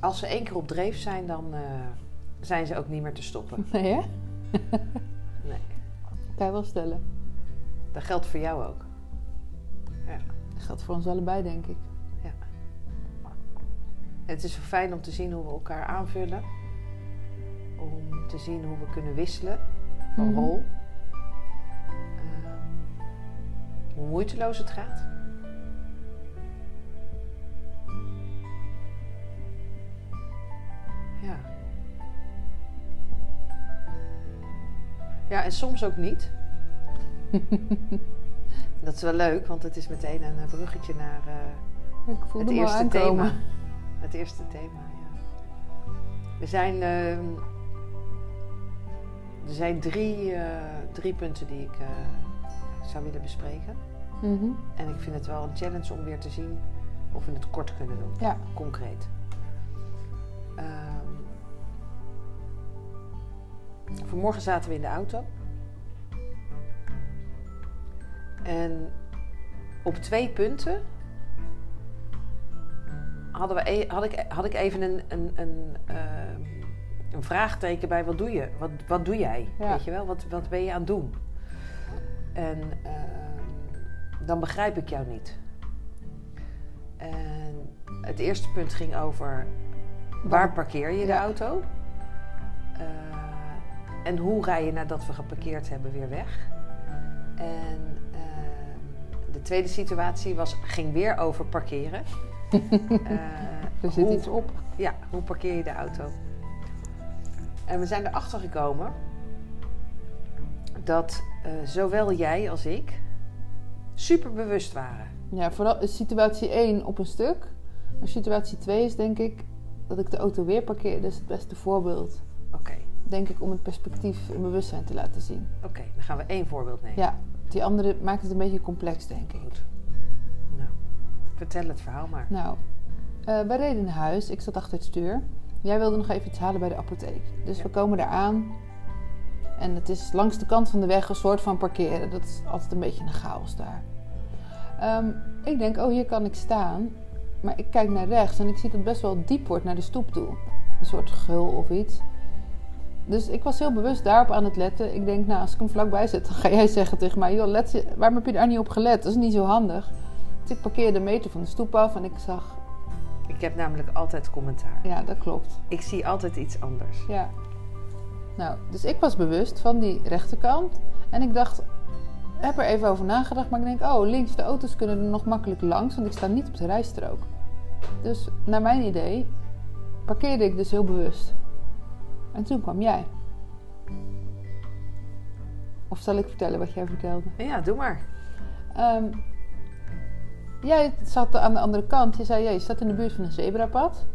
Als ze één keer op dreef zijn, dan eh, zijn ze ook niet meer te stoppen. Nee, hè? Nee. Kan je wel stellen. Dat geldt voor jou ook. Dat geldt voor ons allebei, denk ik. Het is zo fijn om te zien hoe we elkaar aanvullen. Om te zien hoe we kunnen wisselen van Mhm. rol. Hoe moeiteloos het gaat. Ja. Ja, en soms ook niet. Dat is wel leuk, want het is meteen een eh, bruggetje naar eh, Ik voelde het eerste aankomen. thema. Het eerste thema, ja. Er zijn, ehm, er zijn drie, eh, drie punten die ik zou willen bespreken. Mhm. En ik vind het wel een challenge om weer te zien of we het kort kunnen doen. Ja. Concreet. Ehm, vanmorgen zaten we in de auto. En op twee punten hadden we e- had, ik, had ik even een, een, een, ehm, een vraagteken bij wat doe je? Wat, wat doe jij? Ja. Weet je wel? Wat, wat ben je aan het doen? En ehm, dan begrijp ik jou niet. En het eerste punt ging over waar parkeer je de Ja. auto? Eh, en hoe rij je nadat we geparkeerd hebben weer weg? En ehm, de tweede situatie was, ging weer over parkeren. Eh, Er zit hoe- iets op. ja, hoe parkeer je de auto? En we zijn erachter gekomen dat eh, zowel jij als ik super bewust waren. Ja, vooral situatie 1 op een stuk. Maar situatie 2 is denk ik dat ik de auto weer parkeer. Dat is het beste voorbeeld. Oké, Denk ik om het perspectief en bewustzijn te laten zien. oké, dan gaan we één voorbeeld nemen. Ja, die andere maakt het een beetje complex, denk ik. Goed. Nou, vertel het verhaal maar. Nou, eh, wij reden naar huis. Ik zat achter het stuur. Jij wilde nog even iets halen bij de apotheek. Dus Ja. we komen daar aan. En het is langs de kant van de weg een soort van parkeren. Dat is altijd een beetje een chaos daar. Ehm, ik denk, oh, hier kan ik staan. Maar ik kijk naar rechts en ik zie dat het best wel diep wordt naar de stoep toe. Een soort gul of iets. Dus ik was heel bewust daarop aan het letten. Ik denk, nou, als ik hem vlakbij zet, dan ga jij zeggen tegen mij... joh, let je, waarom heb je daar niet op gelet? Dat is niet zo handig. Dus ik parkeerde een meter van de stoep af en ik zag... Ik heb namelijk altijd commentaar. Ja, dat klopt. Ik zie altijd iets anders. Ja. Nou, dus ik was bewust van die rechterkant. En ik dacht, heb er even over nagedacht. Maar ik denk, oh, links de auto's kunnen er nog makkelijk langs. Want ik sta niet op de rijstrook. Dus naar mijn idee parkeerde ik dus heel bewust. En toen kwam jij. Of zal ik vertellen wat jij vertelde? Ja, doe maar. Ehm, jij zat aan de andere kant. Je zei, ja, je staat in de buurt van een zebrapad.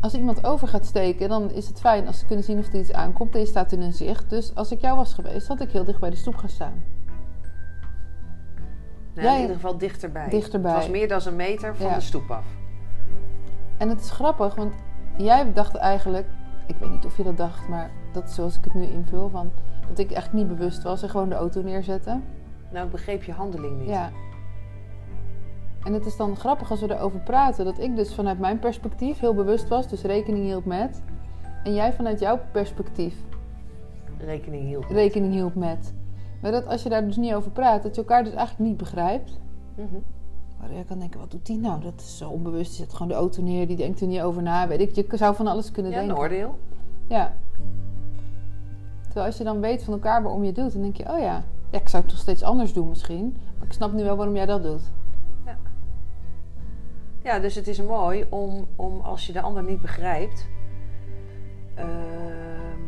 Als iemand over gaat steken, dan is het fijn als ze kunnen zien of er iets aankomt. En je staat in een zicht. Dus als ik jou was geweest, had ik heel dicht bij de stoep gaan staan. Nou, Jij- in ieder geval dichterbij. Dichterbij. Het was meer dan een meter van Ja. de stoep af. En het is grappig, want jij dacht eigenlijk... Ik weet niet of je dat dacht, maar dat is zoals ik het nu invul. Van, dat ik echt niet bewust was en gewoon de auto neerzette. Nou, ik begreep je handeling niet. Ja. En het is dan grappig als we erover praten, dat ik dus vanuit mijn perspectief heel bewust was, dus rekening hield met. En jij vanuit jouw perspectief Rekening hield. rekening hield met. Maar dat als je daar dus niet over praat, dat je elkaar dus eigenlijk niet begrijpt. Mhm. Maar je kan denken, wat doet die nou? Dat is zo onbewust. Die zet gewoon de auto neer, die denkt er niet over na. Weet ik, je zou van alles kunnen Ja, een denken. oordeel. Ja. Terwijl als je dan weet van elkaar waarom je het doet, dan denk je, oh ja. Ja, ik zou het toch steeds anders doen misschien. Maar ik snap nu wel waarom jij dat doet. Ja, dus het is mooi om, om als je de ander niet begrijpt. ehm,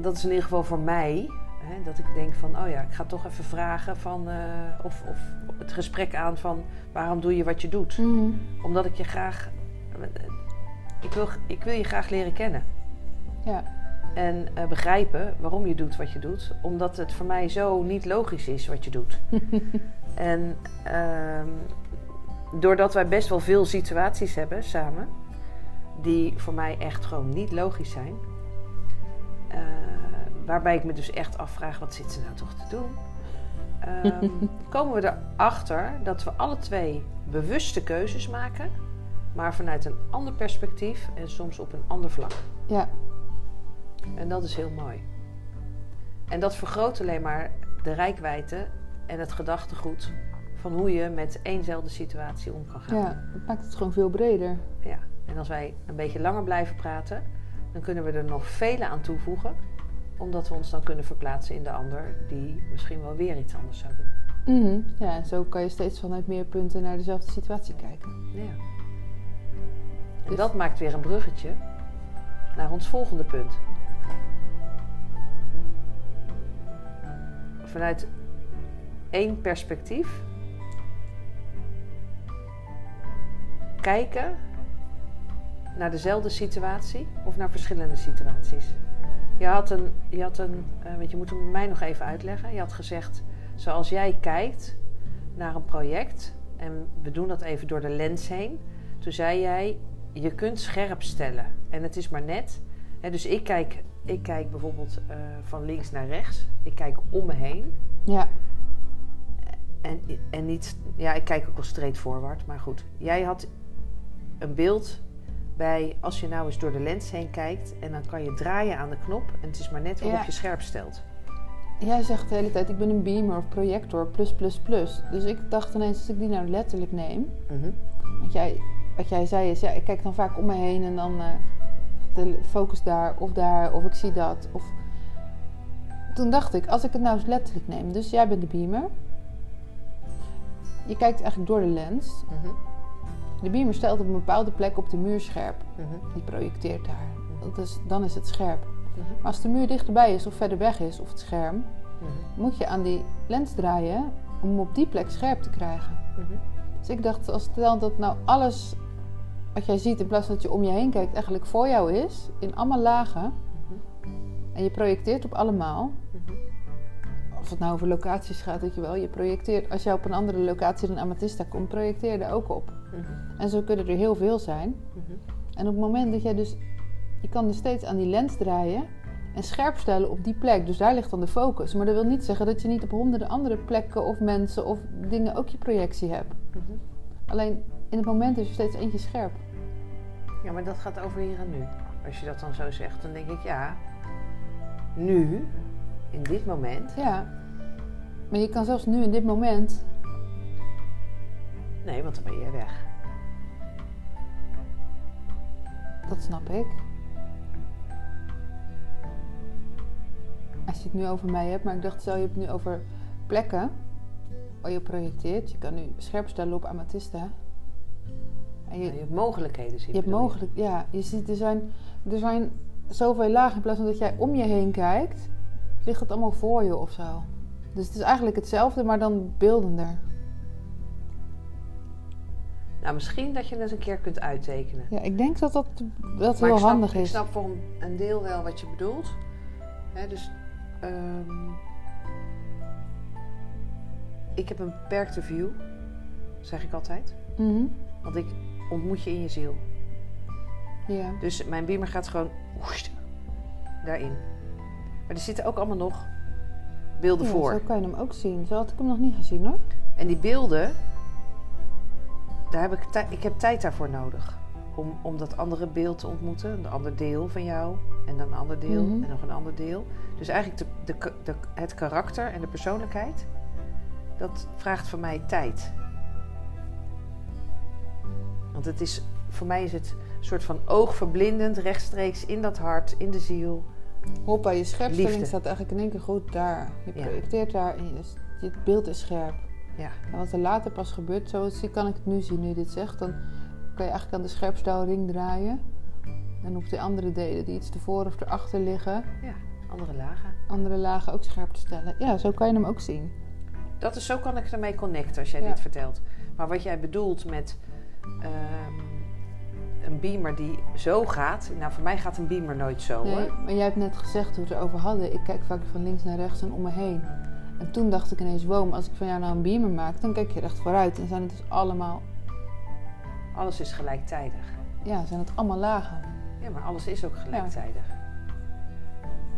dat is in ieder geval voor mij. Hè, dat ik denk van, oh ja, ik ga toch even vragen van, eh, of, of het gesprek aan van waarom doe je wat je doet. Omdat ik je graag, ik wil, ik wil je graag leren kennen. Ja. En eh, begrijpen waarom je doet wat je doet. Omdat het voor mij zo niet logisch is wat je doet. en ehm, doordat wij best wel veel situaties hebben samen. Die voor mij echt gewoon niet logisch zijn. eh, waarbij ik me dus echt afvraag, wat zit ze nou toch te doen? ehm, komen we erachter dat we alle twee bewuste keuzes maken, maar vanuit een ander perspectief en soms op een ander vlak. Ja, En dat is heel mooi. En dat vergroot alleen maar de rijkwijde en het gedachtegoed van hoe je met éénzelfde situatie om kan gaan. ja, het maakt het gewoon veel breder. Ja. En als wij een beetje langer blijven praten, dan kunnen we er nog vele aan toevoegen. Omdat we ons dan kunnen verplaatsen in de ander die misschien wel weer iets anders zou doen. Mhm. Ja, en zo kan je steeds vanuit meer punten naar dezelfde situatie kijken. Ja. En Dus- dat maakt weer een bruggetje naar ons volgende punt. Vanuit één perspectief kijken naar dezelfde situatie of naar verschillende situaties. Je had een, je had een eh, want je moet hem mij nog even uitleggen. Je had gezegd, zoals jij kijkt naar een project, en we doen dat even door de lens heen. Toen zei jij, je kunt scherp stellen. En het is maar net. Hè, dus ik kijk, ik kijk bijvoorbeeld eh, van links naar rechts. Ik kijk om me heen. Ja, En, en niet, ja, ik kijk ook wel straight forward. Maar goed, jij had een beeld bij, als je nou eens door de lens heen kijkt. En dan kan je draaien aan de knop. En het is maar net waarop Ja. je scherp stelt. jij zegt de hele tijd, ik ben een beamer of projector, plus, plus, plus. Dus ik dacht ineens, als ik die nou letterlijk neem... Mhm. Want jij, wat jij zei is, ja, ik kijk dan vaak om me heen en dan eh, de focus daar of daar of ik zie dat. Of... Toen dacht ik, als ik het nou eens letterlijk neem, dus jij bent de beamer. Je kijkt eigenlijk door de lens. Mhm. De beamer stelt op een bepaalde plek op de muur scherp. Mhm. Die projecteert daar. Dat is, dan is het scherp. Mhm. Maar als de muur dichterbij is of verder weg is, of het scherm, Mhm. moet je aan die lens draaien om hem op die plek scherp te krijgen. Dus ik dacht, als stel dat nou alles wat jij ziet, in plaats van dat je om je heen kijkt, eigenlijk voor jou is, in allemaal lagen, en je projecteert op allemaal. Of het nou over locaties gaat, weet je wel, je projecteert, als jij op een andere locatie dan Amatista komt, projecteer je er ook op. Mhm. En zo kunnen er heel veel zijn. Mhm. En op het moment dat jij dus, je kan dus steeds aan die lens draaien en scherp stellen op die plek, dus daar ligt dan de focus. Maar dat wil niet zeggen dat je niet op honderden andere plekken of mensen of dingen ook je projectie hebt. Mhm. Alleen in het moment is er steeds eentje scherp. Ja, maar dat gaat over hier en nu. Als je dat dan zo zegt, dan denk ik ja. Nu, in dit moment. Ja. Maar je kan zelfs nu in dit moment. Nee, want dan ben je weg. Dat snap ik. Als je het nu over mij hebt, maar ik dacht, stel je hebt het nu over plekken waar je projecteert. Je kan nu scherp stellen op amatisten. En je, Ja, je hebt mogelijkheden zien. je hebt mogelijk, ja, je ziet er zijn, er zijn zoveel lagen in plaats van dat jij om je heen kijkt, ligt het allemaal voor je of zo. Dus het is eigenlijk hetzelfde, maar dan beeldender. Nou, misschien dat je het een keer kunt uittekenen. Ja, ik denk dat dat, dat Maar ik snap, handig Ik is. snap voor een, deel wel wat je bedoelt. Dus, ehm, ik heb een beperkte view, zeg ik altijd. Mhm. Want ik ontmoet je in je ziel. Ja. Dus mijn beamer gaat gewoon woest, daarin. Maar er zitten ook allemaal nog beelden Ja, voor. Zo kan je hem ook zien. Zo had ik hem nog niet gezien hoor. En die beelden, daar heb ik, ik heb tijd daarvoor nodig. Om, om dat andere beeld te ontmoeten. Een ander deel van jou. En dan een ander deel. Mhm. En nog een ander deel. Dus eigenlijk de, de, het karakter en de persoonlijkheid. Dat vraagt van mij tijd. Want het is, voor mij is het een soort van oogverblindend. Rechtstreeks in dat hart, in de ziel. Hoppa, je scherpstelling Liefde. staat eigenlijk in één keer goed daar. Je Ja. projecteert daar en je, beeld is scherp. Ja. En wat er later pas gebeurt, zo kan ik het nu zien nu je dit zegt. Dan kan je eigenlijk aan de scherpstelring draaien. En op de andere delen die iets ervoor of erachter liggen, ja, andere lagen. andere lagen ook scherp te stellen. Ja, zo kan je hem ook zien. Dat is, zo kan ik ermee connecten als jij Ja. dit vertelt. Maar wat jij bedoelt met ehm, een beamer die zo gaat. Nou, voor mij gaat een beamer nooit zo Nee, hoor. maar jij hebt net gezegd hoe we het erover hadden. Ik kijk vaak van links naar rechts en om me heen. En toen dacht ik ineens, wow, maar als ik van jou nou een beamer maak, dan kijk je recht vooruit. En zijn het dus allemaal, Alles is gelijktijdig. ja, zijn het allemaal lagen. Ja, maar alles is ook gelijktijdig.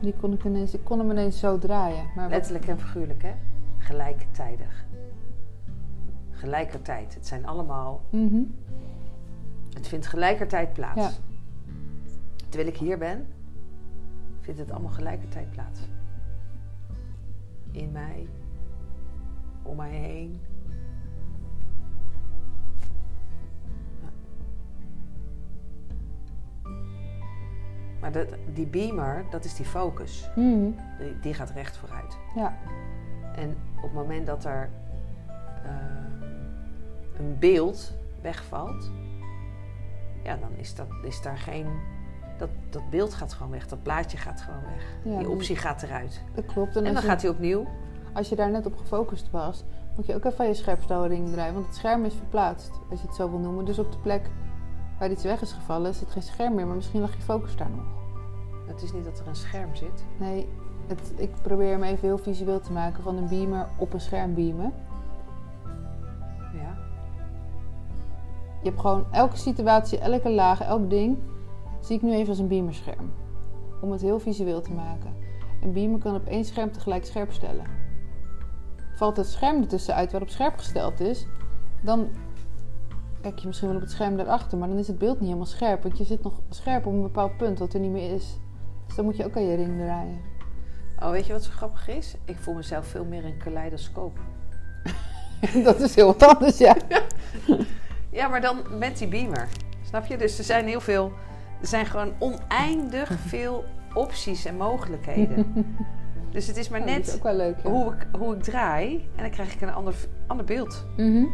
Die kon ik ineens, ik kon hem ineens zo draaien. Maar wat- Letterlijk en figuurlijk, hè? gelijktijdig. Gelijkertijd. Het zijn allemaal. Mhm. Het vindt gelijkertijd plaats. Ja. Terwijl ik hier ben, vindt het allemaal gelijkertijd plaats. In mij, om mij heen. Ja. Maar dat, die beamer, dat is die focus. Mhm. Die, die gaat recht vooruit. Ja. En op het moment dat er eh, een beeld wegvalt, ja, dan is, dat, is daar geen. Dat, dat beeld gaat gewoon weg, dat plaatje gaat gewoon weg. Ja, die optie gaat eruit. Dat klopt. En, En dan je, gaat hij opnieuw. als je daar net op gefocust was, moet je ook even aan je scherpstelring draaien. Want het scherm is verplaatst, als je het zo wil noemen. Dus op de plek waar iets weg is gevallen, zit geen scherm meer. Maar misschien lag je focus daar nog. Het is niet dat er een scherm zit. Nee, het, ik probeer hem even heel visueel te maken van een beamer op een scherm beamen. Je hebt gewoon elke situatie, elke laag, elk ding, zie ik nu even als een beamerscherm. Om het heel visueel te maken. Een beamer kan op één scherm tegelijk scherp stellen. Valt het scherm ertussen uit waarop scherp gesteld is, dan kijk je misschien wel op het scherm daarachter, maar dan is het beeld niet helemaal scherp. Want je zit nog scherp op een bepaald punt wat er niet meer is. Dus dan moet je ook aan je ring draaien. Oh, weet je wat zo grappig is? Ik voel mezelf veel meer een kaleidoscoop. Dat is heel wat anders, ja. Ja, maar dan met die beamer. Snap je? Dus er zijn heel veel. Er zijn gewoon oneindig veel opties en mogelijkheden. Dus het is maar Oh, is net ook wel leuk, ja. hoe ik, hoe ik draai en dan krijg ik een ander, ander beeld. Mhm.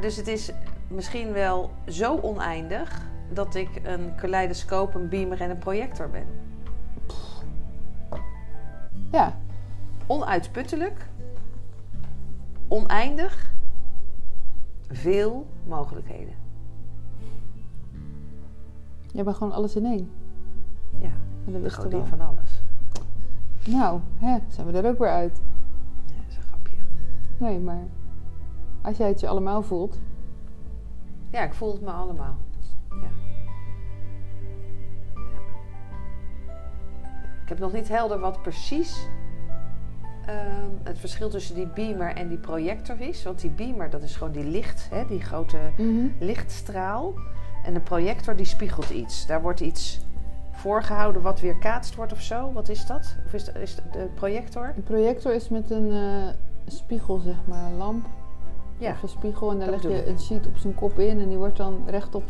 Dus het is misschien wel zo oneindig dat ik een kaleidoscoop, een beamer en een projector ben. Ja, Onuitputtelijk, oneindig, veel mogelijkheden. je bent gewoon alles in één. Ja, En dat de wist je godin wel. van alles. Nou, hè, zijn we er ook weer uit. Ja, dat is een grapje. Nee, maar als jij het je allemaal voelt, Ja, ik voel het me allemaal. Ja. Ja. Ik heb nog niet helder wat precies ehm, het verschil tussen die beamer en die projector is. Want die beamer, dat is gewoon die licht, hè, die grote lichtstraal. En de projector, die spiegelt iets. Daar wordt iets voorgehouden wat weer kaatst wordt of zo. Wat is dat? Of is, de, is de, projector? een projector is met een eh, spiegel, zeg maar, een lamp. Ja. Of een spiegel en daar Dat leg je een sheet op zijn kop in en die wordt dan rechtop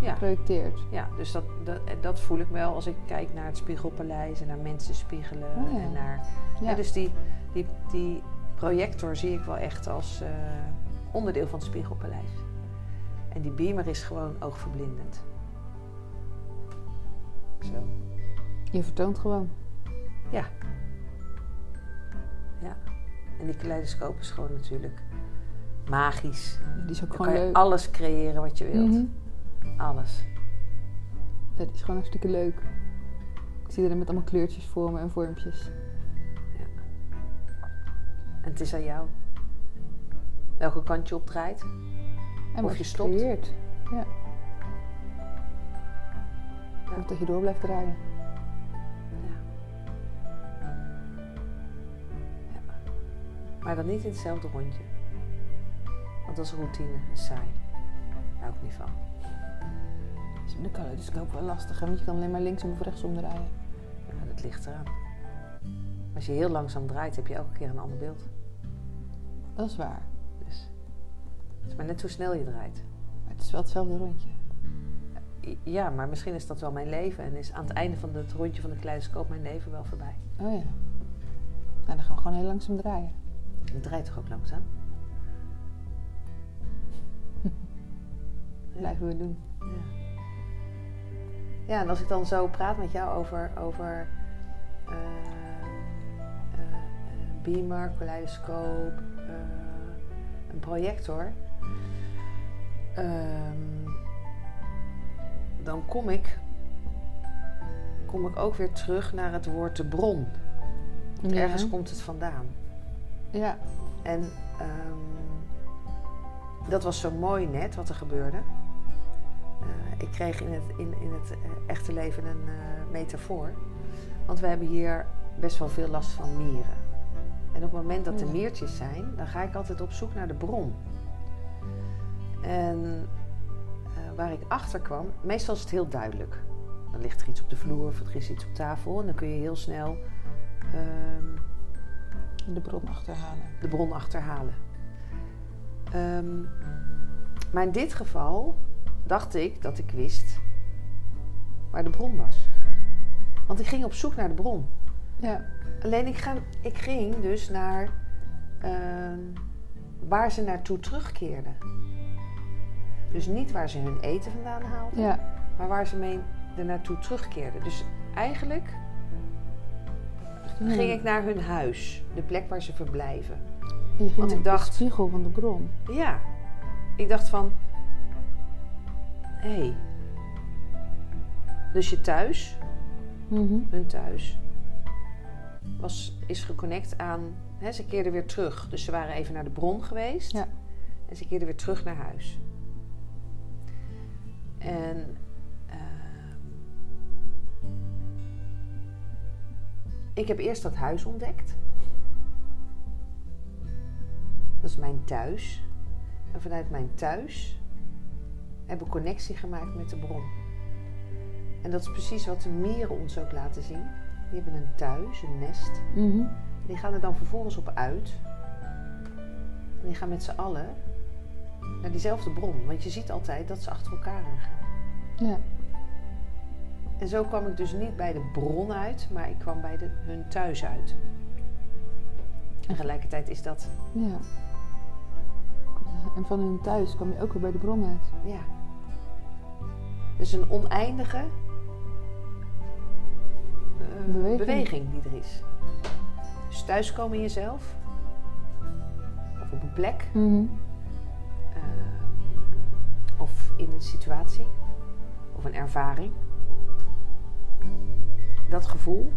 Ja. geprojecteerd. Ja, dus dat, dat, dat voel ik wel als ik kijk naar het Spiegelpaleis en naar mensen spiegelen. Oh ja. En naar, Ja. ja. dus die, die, die projector zie ik wel echt als eh, onderdeel van het Spiegelpaleis. En die beamer is gewoon oogverblindend. Zo. Je vertoont gewoon. Ja. Ja. En die kaleidoscoop is gewoon natuurlijk magisch. Die is ook Dan gewoon kan je leuk. alles creëren wat je wilt. Mhm. Alles. Ja, die is gewoon hartstikke leuk. Ik zie er met allemaal kleurtjes voor me en vormpjes. En het is aan jou. Welke kant je opdraait. En Of je stopt. creëert. Ja. Ja. Of dat je door blijft draaien. Maar dan niet in hetzelfde rondje. Want dat is routine en saai. Daar hou ik niet van. Dus de kaleidoscoop wel lastig, want je kan alleen maar linksom of rechtsom draaien. Ja, dat ligt eraan. Als je heel langzaam draait, heb je elke keer een ander beeld. Dat is waar. Dus het is maar net hoe snel je draait. Maar het is wel hetzelfde rondje. Ja, maar misschien is dat wel mijn leven. En is aan het einde van het rondje van de kaleidoscoop mijn leven wel voorbij. Oh ja. Nou, dan gaan we gewoon heel langzaam draaien. Je draait toch ook langzaam? Blijven we doen. Ja. ja, en als ik dan zo praat met jou over, over eh, beamer, kaleidoscoop, eh, een projector, ehm, dan kom ik, kom ik ook weer terug naar het woord de bron. Want Ja. ergens komt het vandaan. Ja. En ehm, dat was zo mooi net wat er gebeurde. Eh, ik kreeg in het, in, in het eh, echte leven een metafoor. Want we hebben hier best wel veel last van mieren. En op het moment dat er Ja. miertjes zijn, dan ga ik altijd op zoek naar de bron. En eh, waar ik achter kwam, meestal is het heel duidelijk. Dan ligt er iets op de vloer of er is iets op tafel en dan kun je heel snel ehm, De bron achterhalen. de bron achterhalen. Ehm, maar in dit geval dacht ik dat ik wist waar de bron was. Want ik ging op zoek naar de bron. Ja. Alleen ik, ga, ik ging dus naar ehm, waar ze naartoe terugkeerden. Dus niet waar ze hun eten vandaan haalden, Ja. maar waar ze mee er naartoe terugkeerden. Dus eigenlijk ging ik naar hun huis, de plek waar ze verblijven. Want ik naar de dacht- spiegel van de bron. Ja, ik dacht van, hé, hey, dus je thuis, Mhm. hun thuis, was, is geconnect aan, hè, ze keerden weer terug. Dus ze waren even naar de bron geweest Ja. en ze keerden weer terug naar huis. En ehm, ik heb eerst dat huis ontdekt. Dat is mijn thuis. En vanuit mijn thuis heb ik connectie gemaakt met de bron. En dat is precies wat de mieren ons ook laten zien. Die hebben een thuis, een nest. Mhm. Die gaan er dan vervolgens op uit. En die gaan met z'n allen naar diezelfde bron. Want je ziet altijd dat ze achter elkaar aangaan. Ja. En zo kwam ik dus niet bij de bron uit, maar ik kwam bij de, hun thuis uit. En tegelijkertijd is dat, Ja. En van hun thuis kwam je ook weer bij de bron uit. ja. Dus een oneindige eh, Beweging. beweging die er is. Dus thuiskomen in jezelf, of op een plek, Mhm. eh, of in een situatie, of een ervaring. Dat gevoel,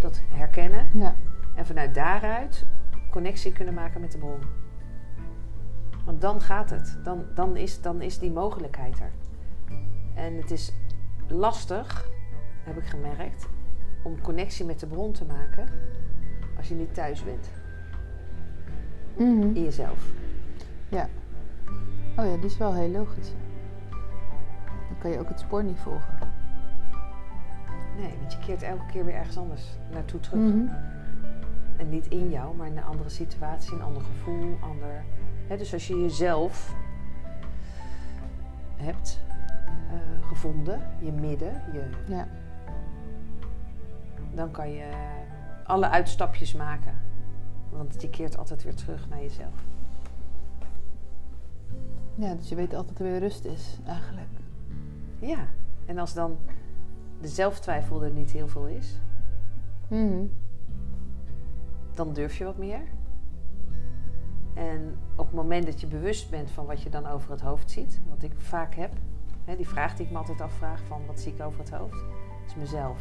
dat herkennen Ja. en vanuit daaruit connectie kunnen maken met de bron. Want dan gaat het, dan, dan, is, dan is die mogelijkheid er. En het is lastig, heb ik gemerkt, om connectie met de bron te maken als je niet thuis bent Mhm. in jezelf. Oh ja, die is wel heel logisch. Dan kan je ook het spoor niet volgen. Nee, want je keert elke keer weer ergens anders naartoe terug. Mhm. En niet in jou, maar in een andere situatie, een ander gevoel, ander. Dus als je jezelf hebt eh, gevonden, je midden, je, Ja. Dan kan je alle uitstapjes maken. Want je keert altijd weer terug naar jezelf. ja, dus je weet altijd er weer rust is, eigenlijk. Ja, en als dan de zelftwijfel er niet heel veel is, Mhm. dan durf je wat meer. En op het moment dat je bewust bent van wat je dan over het hoofd ziet, wat ik vaak heb, hè, die vraag die ik me altijd afvraag van wat zie ik over het hoofd, is mezelf.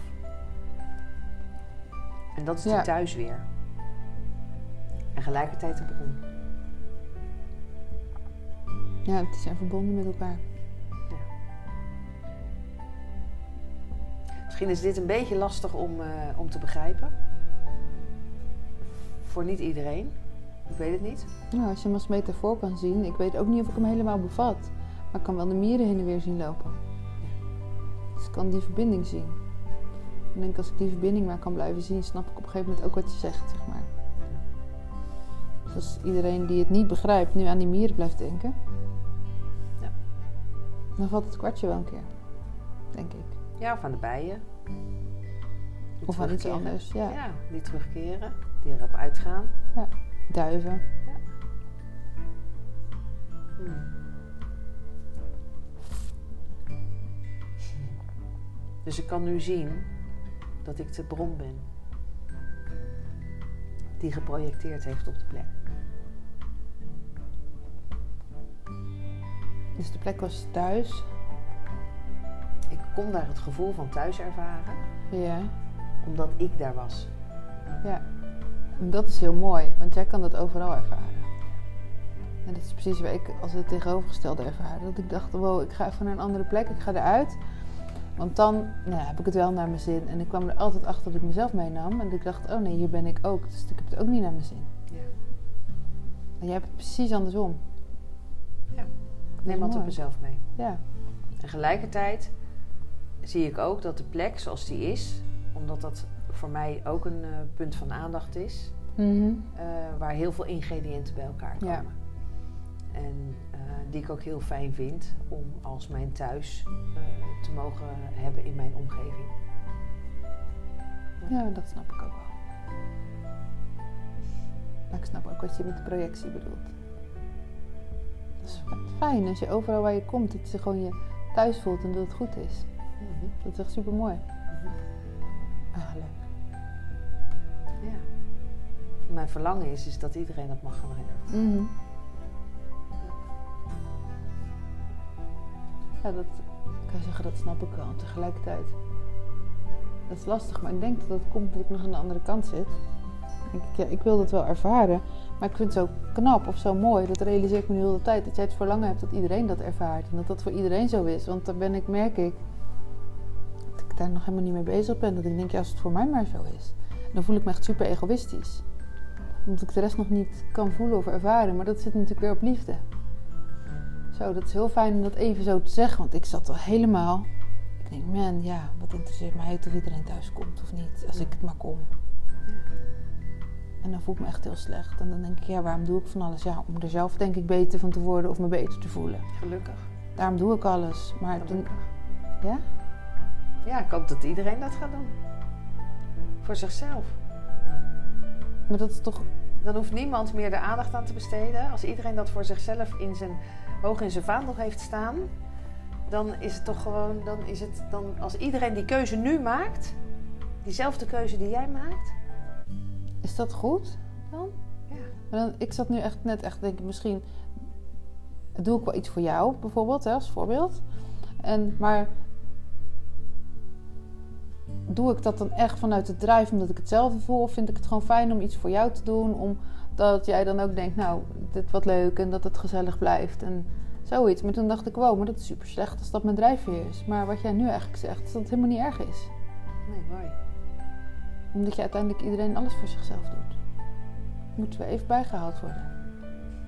En dat is die Ja. thuis weer. En gelijkertijd de bron. Ja, die zijn verbonden met elkaar. Misschien is dit een beetje lastig om, eh, om te begrijpen. Voor niet iedereen. Ik weet het niet. Nou, als je hem als metafoor kan zien, ik weet ook niet of ik hem helemaal bevat. Maar ik kan wel de mieren heen en weer zien lopen. Dus ik kan die verbinding zien. Ik denk als ik die verbinding maar kan blijven zien, snap ik op een gegeven moment ook wat je zegt, zeg maar. Dus als iedereen die het niet begrijpt nu aan die mieren blijft denken, Ja. dan valt het kwartje wel een keer. Denk ik. Ja, of aan de bijen. Die Of aan iets anders, ja. Ja, die terugkeren, die erop uitgaan. Duiven. Hmm. Dus ik kan nu zien dat ik de bron ben. Die geprojecteerd heeft op de plek. Dus de plek was thuis. Ik kon daar het gevoel van thuis ervaren, Ja. omdat ik daar was. Ja, en dat is heel mooi, want jij kan dat overal ervaren. En dat is precies waar ik als het tegenovergestelde ervaren. Dat ik dacht, wow, ik ga even naar een andere plek, ik ga eruit. Want dan nou, ja, heb ik het wel naar mijn zin. En ik kwam er altijd achter dat ik mezelf meenam. En ik dacht, oh nee, hier ben ik ook. Dus ik heb het ook niet naar mijn zin. Ja. En jij hebt het precies andersom. Ik neem altijd mezelf mee. Ja. En tegelijkertijd zie ik ook dat de plek zoals die is, omdat dat voor mij ook een eh, punt van aandacht is, Mhm. eh, waar heel veel ingrediënten bij elkaar komen. Ja. En eh, die ik ook heel fijn vind om als mijn thuis eh, te mogen hebben in mijn omgeving. Ja, dat snap ik ook wel. Maar ik snap ook wat je met de projectie bedoelt. Dat is fijn als je overal waar je komt, dat je gewoon je thuis voelt en dat het goed is. Mhm. Dat is echt super mooi. Mhm. Eigenlijk. Ja. Mijn verlangen is, is dat iedereen dat mag gaan hebben. Ja, dat ik kan zeggen, dat snap ik wel. Tegelijkertijd, dat is lastig, maar ik denk dat dat komt omdat ik nog aan de andere kant zit. Denk ik, ja, ik wil dat wel ervaren, maar ik vind het zo knap of zo mooi. Dat realiseer ik me nu de hele tijd. Dat jij het verlangen hebt dat iedereen dat ervaart. En dat dat voor iedereen zo is. Want dan ben ik, merk ik, dat ik daar nog helemaal niet mee bezig ben. Dat ik denk, ja, als het voor mij maar zo is. Dan voel ik me echt super egoïstisch omdat ik de rest nog niet kan voelen of ervaren. Maar dat zit natuurlijk weer op liefde. Zo, dat is heel fijn om dat even zo te zeggen. Want ik zat al helemaal... Ik denk, man, ja, wat interesseert mij het of iedereen thuis komt of niet. Als ik het maar kom. En dan voel ik me echt heel slecht. En dan denk ik, ja, waarom doe ik van alles? Ja, om er zelf denk ik beter van te worden of me beter te voelen. Gelukkig. Daarom doe ik alles. Maar toen, Gelukkig. ja? Ja, ik hoop dat iedereen dat gaat doen. Voor zichzelf. Maar dat is toch... Dan hoeft niemand meer de aandacht aan te besteden. Als iedereen dat voor zichzelf in zijn, hoog in zijn vaandel heeft staan, dan is het toch gewoon, dan is het dan, als iedereen die keuze nu maakt, diezelfde keuze die jij maakt, Is dat goed dan? ja. Maar dan, ik zat nu echt net echt denk ik misschien doe ik wel iets voor jou bijvoorbeeld hè, als voorbeeld. En maar doe ik dat dan echt vanuit de drive omdat ik hetzelfde voel of vind ik het gewoon fijn om iets voor jou te doen omdat jij dan ook denkt nou dit wat leuk en dat het gezellig blijft en zoiets. Maar toen dacht ik wow maar dat is super slecht als dat mijn drijfveer is. Maar wat jij nu eigenlijk zegt is dat het helemaal niet erg is. Nee, mooi. Omdat je uiteindelijk iedereen alles voor zichzelf doet. Moeten we even bijgehaald worden.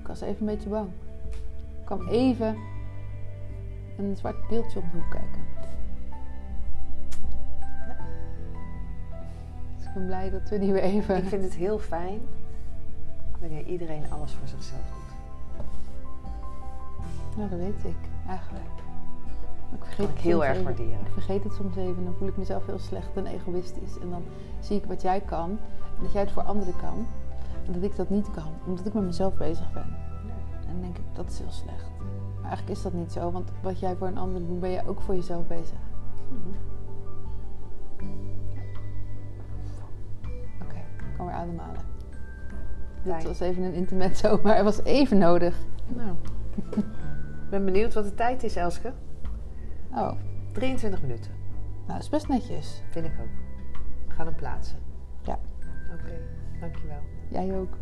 Ik was even een beetje bang. Ik kwam even een zwart beeldje om de hoek kijken. Dus ik ben blij dat we die weer even... Ik vind het heel fijn wanneer iedereen alles voor zichzelf doet. Nou, dat weet ik eigenlijk. Ik vergeet ik het heel soms erg even. waarderen. Ik vergeet het soms even en dan voel ik mezelf heel slecht en egoïstisch. En dan zie ik wat jij kan en dat jij het voor anderen kan. En dat ik dat niet kan, omdat ik met mezelf bezig ben. En dan denk ik, dat is heel slecht. Maar eigenlijk is dat niet zo, want wat jij voor een ander doet, ben je ook voor jezelf bezig. Oké, ik kan weer ademhalen. Dit was even een intermezzo, maar het was even nodig. Nou, ik ben benieuwd wat de tijd is, Elske. Oh, 23 minuten, nou, dat is best netjes. vind ik ook. We gaan hem plaatsen. Ja. Oké, dankjewel. Jij ook.